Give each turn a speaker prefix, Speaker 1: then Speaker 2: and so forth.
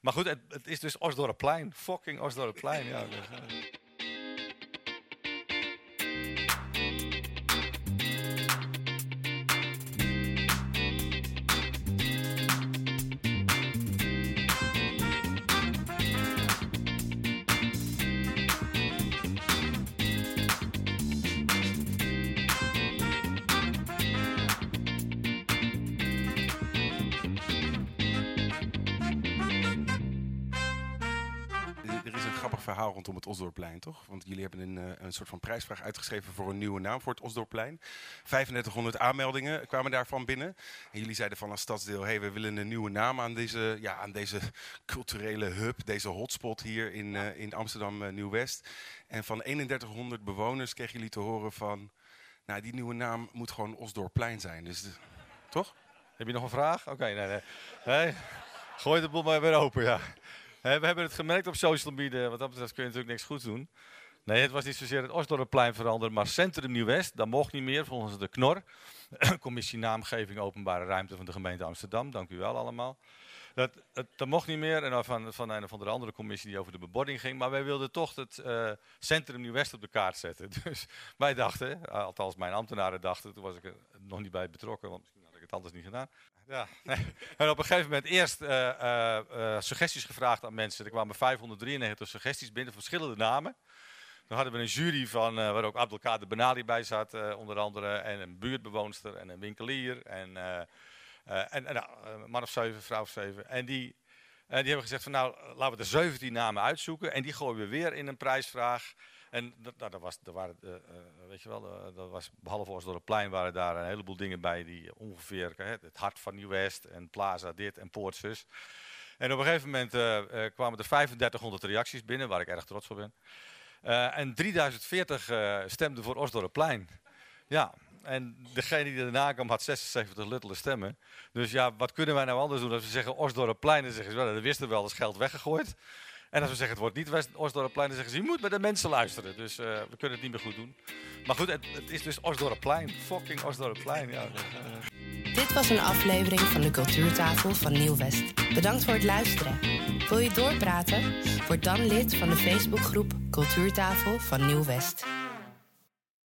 Speaker 1: Maar goed, het, is dus Osdorpplein. Fucking Osdorpplein. Ja, dus,
Speaker 2: grappig verhaal rondom het Osdorpplein, toch? Want jullie hebben een, eh, een soort van prijsvraag uitgeschreven voor een nieuwe naam voor het Osdorpplein. 3500 aanmeldingen kwamen daarvan binnen. En jullie zeiden van als stadsdeel, hey, we willen een nieuwe naam aan deze, ja, aan deze culturele hub, deze hotspot hier in, eh, in Amsterdam eh, Nieuw-West. En van 3100 bewoners kregen jullie te horen van, nou, die nieuwe naam moet gewoon Osdorpplein zijn. Dus, de- toch?
Speaker 1: Heb je nog een vraag? Oké, nee, nee. nee. Gooi de boel maar weer open, ja. We hebben het gemerkt op social media. Wat dat betreft kun je natuurlijk niks goed doen. Nee, het was niet zozeer het Osdorpplein veranderen, maar Centrum Nieuw-West. Dat mocht niet meer volgens de KNOR. Commissie Naamgeving Openbare Ruimte van de gemeente Amsterdam. Dank u wel allemaal. Dat, dat mocht niet meer. En van, van een of andere andere commissie die over de bebording ging. Maar wij wilden toch het eh, Centrum Nieuw-West op de kaart zetten. Dus wij dachten, eh, althans mijn ambtenaren dachten, toen was ik er nog niet bij betrokken, want het anders niet gedaan. Ja. En op een gegeven moment eerst eh, eh, eh, suggesties gevraagd aan mensen. Er kwamen 593 suggesties binnen, verschillende namen. Dan hadden we een jury van, waar ook Abdelkader Benali bij zat, onder andere. En een buurtbewoonster en een winkelier. En, en, en nou, een man of zeven, vrouw of zeven. En die, die hebben gezegd van nou, laten we de 17 namen uitzoeken. En die gooien we weer in een prijsvraag. En dat, nou, dat was, er waren, eh, eh, weet je wel, eh, dat was, behalve ons plein waren daar een heleboel dingen bij die ongeveer het hart van Nieuw-West en Plaza dit en Poortsus. En op een gegeven moment eh, eh, kwamen er 3500 reacties binnen, waar ik erg trots op ben. Eh, en 3040 eh, stemden voor Osdorpplein. Ja, en degene die erna kwam had 76 luttele stemmen. Dus ja, wat kunnen wij nou anders doen als we zeggen Osdorpplein? Dan zeggen ze, wel, dat wisten we wel, dat is geld weggegooid. En als we zeggen het wordt niet Osdorpplein, dan zeggen ze, je moet bij de mensen luisteren. Dus eh, we kunnen het niet meer goed doen. Maar goed, het, is dus Osdorpplein. Fucking Osdorpplein, ja.
Speaker 3: Dit was een aflevering van de Cultuurtafel van Nieuw-West. Bedankt voor het luisteren. Wil je doorpraten? Word dan lid van de Facebookgroep Cultuurtafel van Nieuw-West.